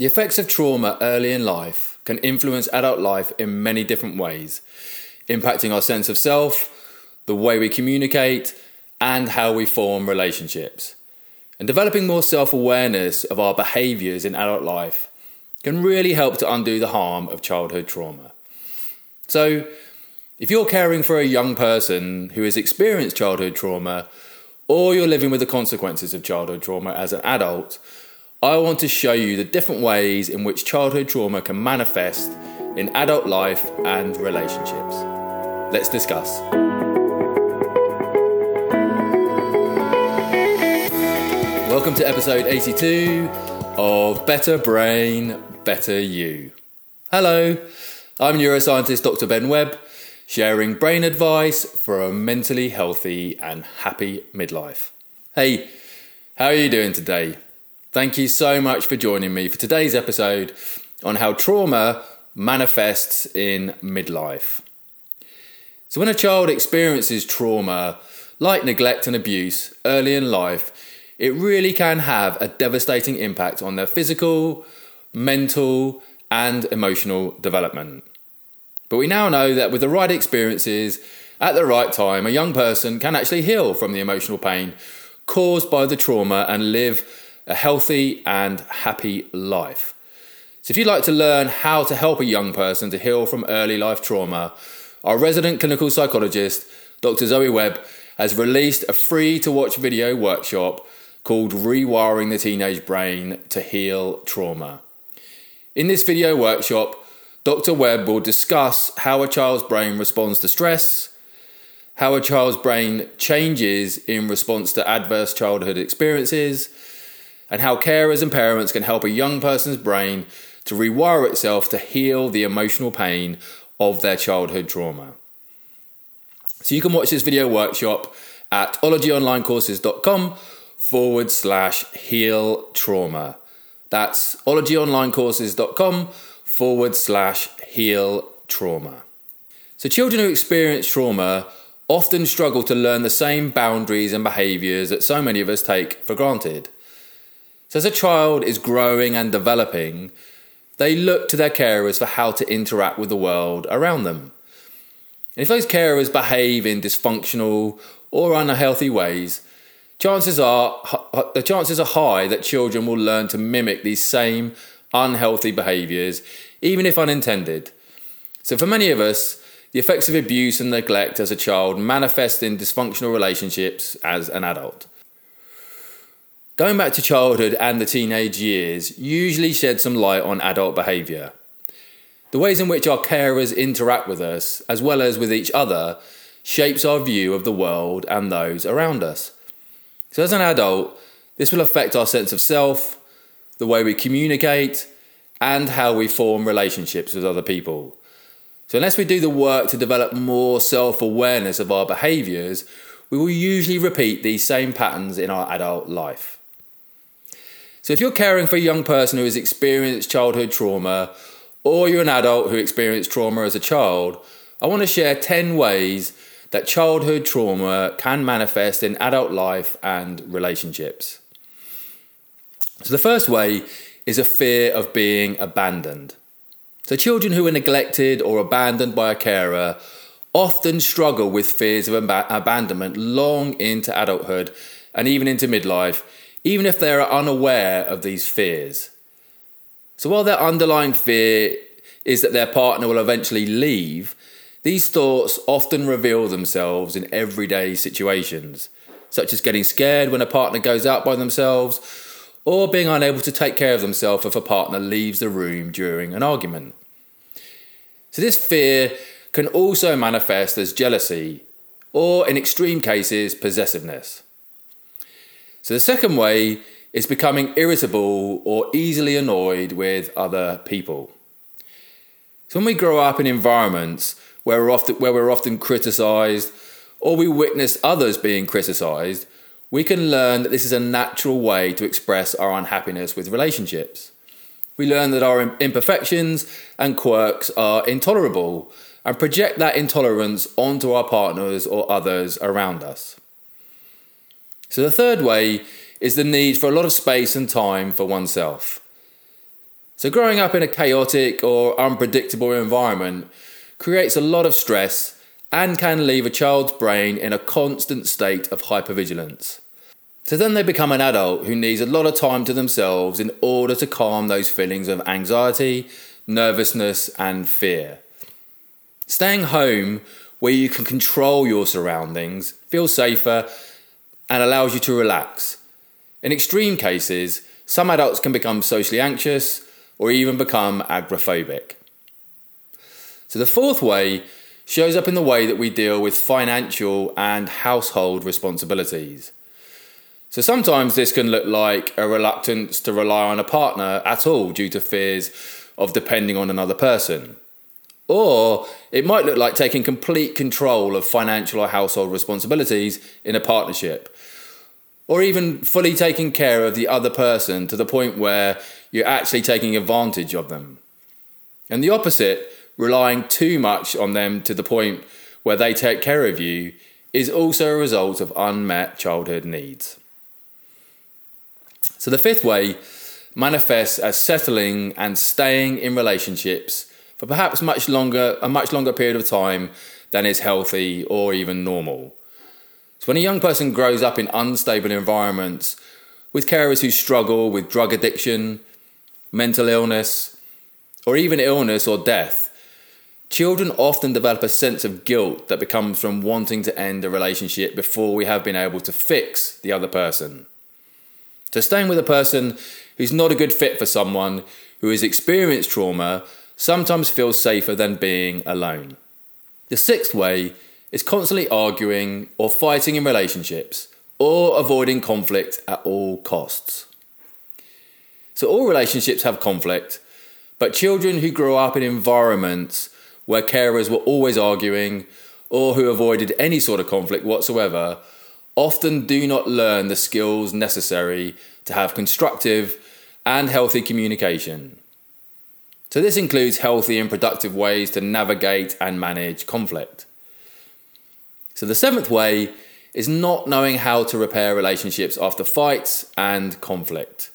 The effects of trauma early in life can influence adult life in many different ways, impacting our sense of self, the way we communicate, and how we form relationships. And developing more self awareness of our behaviours in adult life can really help to undo the harm of childhood trauma. So, if you're caring for a young person who has experienced childhood trauma, or you're living with the consequences of childhood trauma as an adult, I want to show you the different ways in which childhood trauma can manifest in adult life and relationships. Let's discuss. Welcome to episode 82 of Better Brain, Better You. Hello, I'm neuroscientist Dr. Ben Webb, sharing brain advice for a mentally healthy and happy midlife. Hey, how are you doing today? Thank you so much for joining me for today's episode on how trauma manifests in midlife. So, when a child experiences trauma like neglect and abuse early in life, it really can have a devastating impact on their physical, mental, and emotional development. But we now know that with the right experiences at the right time, a young person can actually heal from the emotional pain caused by the trauma and live a healthy and happy life. So, if you'd like to learn how to help a young person to heal from early life trauma, our resident clinical psychologist, Dr. Zoe Webb, has released a free to watch video workshop called Rewiring the Teenage Brain to Heal Trauma. In this video workshop, Dr. Webb will discuss how a child's brain responds to stress, how a child's brain changes in response to adverse childhood experiences, and how carers and parents can help a young person's brain to rewire itself to heal the emotional pain of their childhood trauma. So you can watch this video workshop at ologyonlinecourses.com forward slash heal trauma. That's ologyonlinecourses.com forward slash heal trauma. So, children who experience trauma often struggle to learn the same boundaries and behaviours that so many of us take for granted. So, as a child is growing and developing, they look to their carers for how to interact with the world around them. And if those carers behave in dysfunctional or unhealthy ways, chances are the chances are high that children will learn to mimic these same unhealthy behaviors even if unintended so for many of us the effects of abuse and neglect as a child manifest in dysfunctional relationships as an adult going back to childhood and the teenage years usually shed some light on adult behavior the ways in which our carers interact with us as well as with each other shapes our view of the world and those around us so, as an adult, this will affect our sense of self, the way we communicate, and how we form relationships with other people. So, unless we do the work to develop more self awareness of our behaviours, we will usually repeat these same patterns in our adult life. So, if you're caring for a young person who has experienced childhood trauma, or you're an adult who experienced trauma as a child, I want to share 10 ways that childhood trauma can manifest in adult life and relationships. So, the first way is a fear of being abandoned. So, children who are neglected or abandoned by a carer often struggle with fears of ab- abandonment long into adulthood and even into midlife, even if they are unaware of these fears. So, while their underlying fear is that their partner will eventually leave, these thoughts often reveal themselves in everyday situations, such as getting scared when a partner goes out by themselves, or being unable to take care of themselves if a partner leaves the room during an argument. So, this fear can also manifest as jealousy, or in extreme cases, possessiveness. So, the second way is becoming irritable or easily annoyed with other people. So, when we grow up in environments where we're often, where we're often criticized or we witness others being criticized, we can learn that this is a natural way to express our unhappiness with relationships. We learn that our imperfections and quirks are intolerable and project that intolerance onto our partners or others around us. So, the third way is the need for a lot of space and time for oneself. So, growing up in a chaotic or unpredictable environment creates a lot of stress and can leave a child's brain in a constant state of hypervigilance. So then they become an adult who needs a lot of time to themselves in order to calm those feelings of anxiety, nervousness, and fear. Staying home where you can control your surroundings feels safer and allows you to relax. In extreme cases, some adults can become socially anxious or even become agoraphobic. So, the fourth way shows up in the way that we deal with financial and household responsibilities. So, sometimes this can look like a reluctance to rely on a partner at all due to fears of depending on another person. Or it might look like taking complete control of financial or household responsibilities in a partnership. Or even fully taking care of the other person to the point where you're actually taking advantage of them. And the opposite, relying too much on them to the point where they take care of you, is also a result of unmet childhood needs. So the fifth way manifests as settling and staying in relationships for perhaps much longer a much longer period of time than is healthy or even normal. So when a young person grows up in unstable environments with carers who struggle with drug addiction, mental illness, or even illness or death, children often develop a sense of guilt that becomes from wanting to end a relationship before we have been able to fix the other person. So, staying with a person who's not a good fit for someone who has experienced trauma sometimes feels safer than being alone. The sixth way is constantly arguing or fighting in relationships or avoiding conflict at all costs. So, all relationships have conflict, but children who grow up in environments where carers were always arguing or who avoided any sort of conflict whatsoever often do not learn the skills necessary to have constructive and healthy communication. So, this includes healthy and productive ways to navigate and manage conflict. So, the seventh way is not knowing how to repair relationships after fights and conflict.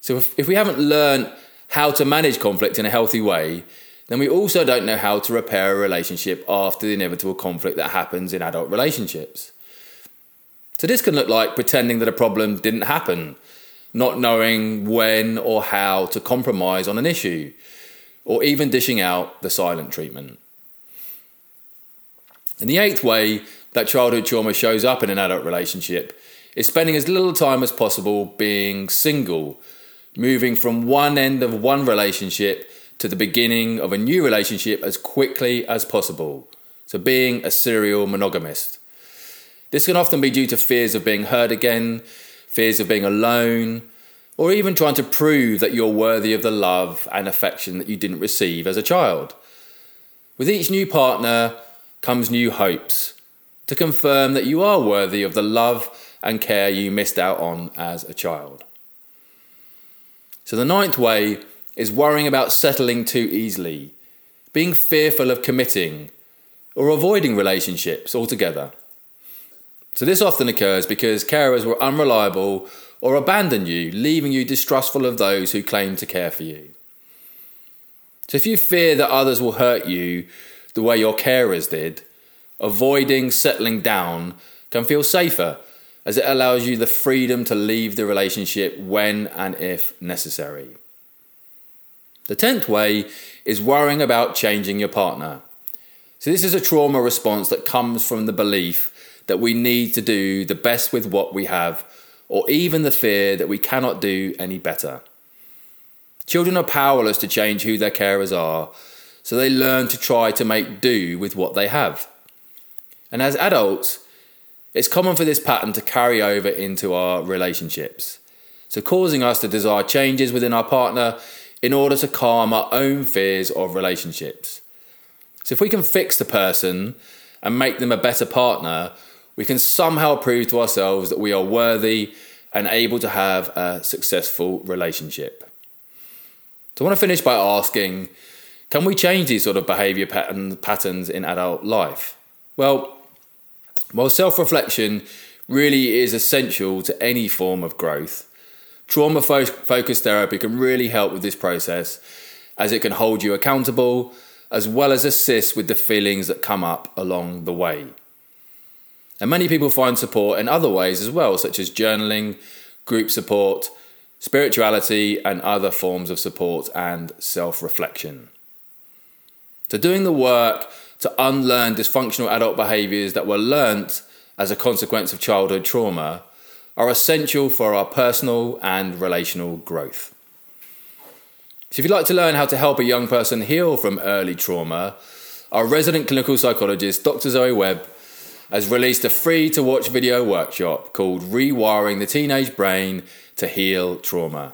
So if, if we haven't learned how to manage conflict in a healthy way, then we also don't know how to repair a relationship after the inevitable conflict that happens in adult relationships. So this can look like pretending that a problem didn't happen, not knowing when or how to compromise on an issue, or even dishing out the silent treatment. And the eighth way that childhood trauma shows up in an adult relationship is spending as little time as possible being single moving from one end of one relationship to the beginning of a new relationship as quickly as possible. So, being a serial monogamist. This can often be due to fears of being hurt again, fears of being alone, or even trying to prove that you're worthy of the love and affection that you didn't receive as a child. With each new partner comes new hopes to confirm that you are worthy of the love and care you missed out on as a child. So the ninth way is worrying about settling too easily, being fearful of committing, or avoiding relationships altogether. So this often occurs because carers were unreliable or abandon you, leaving you distrustful of those who claim to care for you. So if you fear that others will hurt you the way your carers did, avoiding settling down can feel safer as it allows you the freedom to leave the relationship when and if necessary. The tenth way is worrying about changing your partner. So, this is a trauma response that comes from the belief that we need to do the best with what we have, or even the fear that we cannot do any better. Children are powerless to change who their carers are, so they learn to try to make do with what they have. And as adults, it's common for this pattern to carry over into our relationships, so causing us to desire changes within our partner in order to calm our own fears of relationships. So, if we can fix the person and make them a better partner, we can somehow prove to ourselves that we are worthy and able to have a successful relationship. So, I want to finish by asking can we change these sort of behavior pattern, patterns in adult life? Well, while self reflection really is essential to any form of growth, trauma focused therapy can really help with this process as it can hold you accountable as well as assist with the feelings that come up along the way. And many people find support in other ways as well, such as journaling, group support, spirituality, and other forms of support and self reflection. So, doing the work to unlearn dysfunctional adult behaviours that were learnt as a consequence of childhood trauma are essential for our personal and relational growth. So, if you'd like to learn how to help a young person heal from early trauma, our resident clinical psychologist, Dr. Zoe Webb, has released a free to watch video workshop called Rewiring the Teenage Brain to Heal Trauma.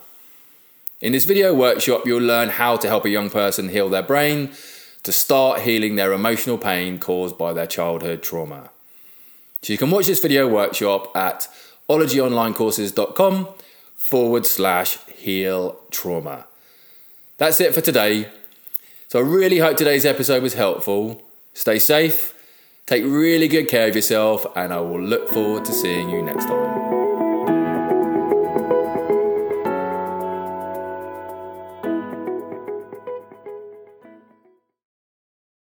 In this video workshop, you'll learn how to help a young person heal their brain to start healing their emotional pain caused by their childhood trauma. So you can watch this video workshop at ologyonlinecourses.com forward slash heal trauma. That's it for today. So I really hope today's episode was helpful. Stay safe Take really good care of yourself, and I will look forward to seeing you next time.